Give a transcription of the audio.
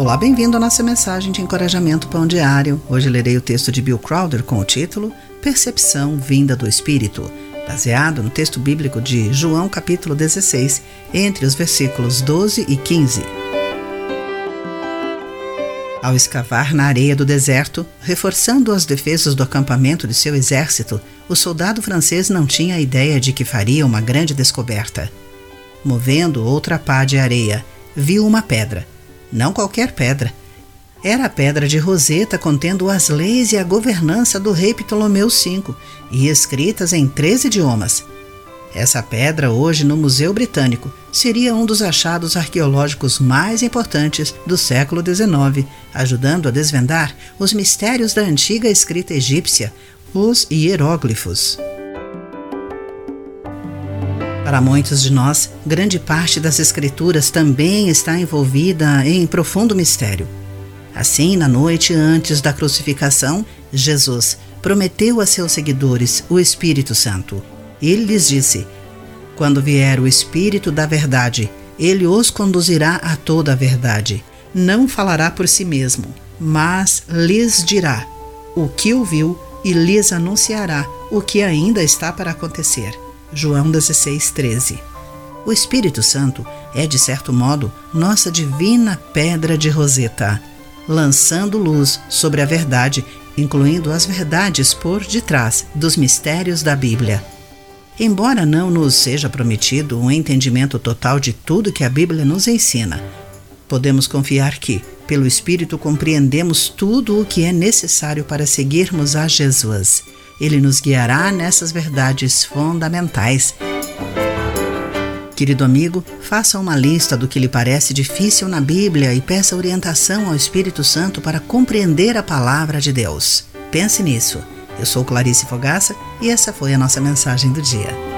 Olá, bem-vindo à nossa mensagem de encorajamento pão diário. Hoje lerei o texto de Bill Crowder com o título Percepção vinda do Espírito, baseado no texto bíblico de João capítulo 16, entre os versículos 12 e 15. Ao escavar na areia do deserto, reforçando as defesas do acampamento de seu exército, o soldado francês não tinha ideia de que faria uma grande descoberta. Movendo outra pá de areia, viu uma pedra. Não qualquer pedra. Era a pedra de Roseta contendo as leis e a governança do rei Ptolomeu V e escritas em três idiomas. Essa pedra, hoje no Museu Britânico, seria um dos achados arqueológicos mais importantes do século XIX, ajudando a desvendar os mistérios da antiga escrita egípcia, os hieróglifos. Para muitos de nós, grande parte das Escrituras também está envolvida em profundo mistério. Assim, na noite antes da crucificação, Jesus prometeu a seus seguidores o Espírito Santo ele lhes disse: Quando vier o Espírito da Verdade, ele os conduzirá a toda a verdade. Não falará por si mesmo, mas lhes dirá o que ouviu e lhes anunciará o que ainda está para acontecer. João 16, 13. O Espírito Santo é, de certo modo, nossa divina pedra de roseta, lançando luz sobre a verdade, incluindo as verdades por detrás dos mistérios da Bíblia. Embora não nos seja prometido um entendimento total de tudo que a Bíblia nos ensina, podemos confiar que, pelo Espírito, compreendemos tudo o que é necessário para seguirmos a Jesus. Ele nos guiará nessas verdades fundamentais. Querido amigo, faça uma lista do que lhe parece difícil na Bíblia e peça orientação ao Espírito Santo para compreender a palavra de Deus. Pense nisso. Eu sou Clarice Fogaça e essa foi a nossa mensagem do dia.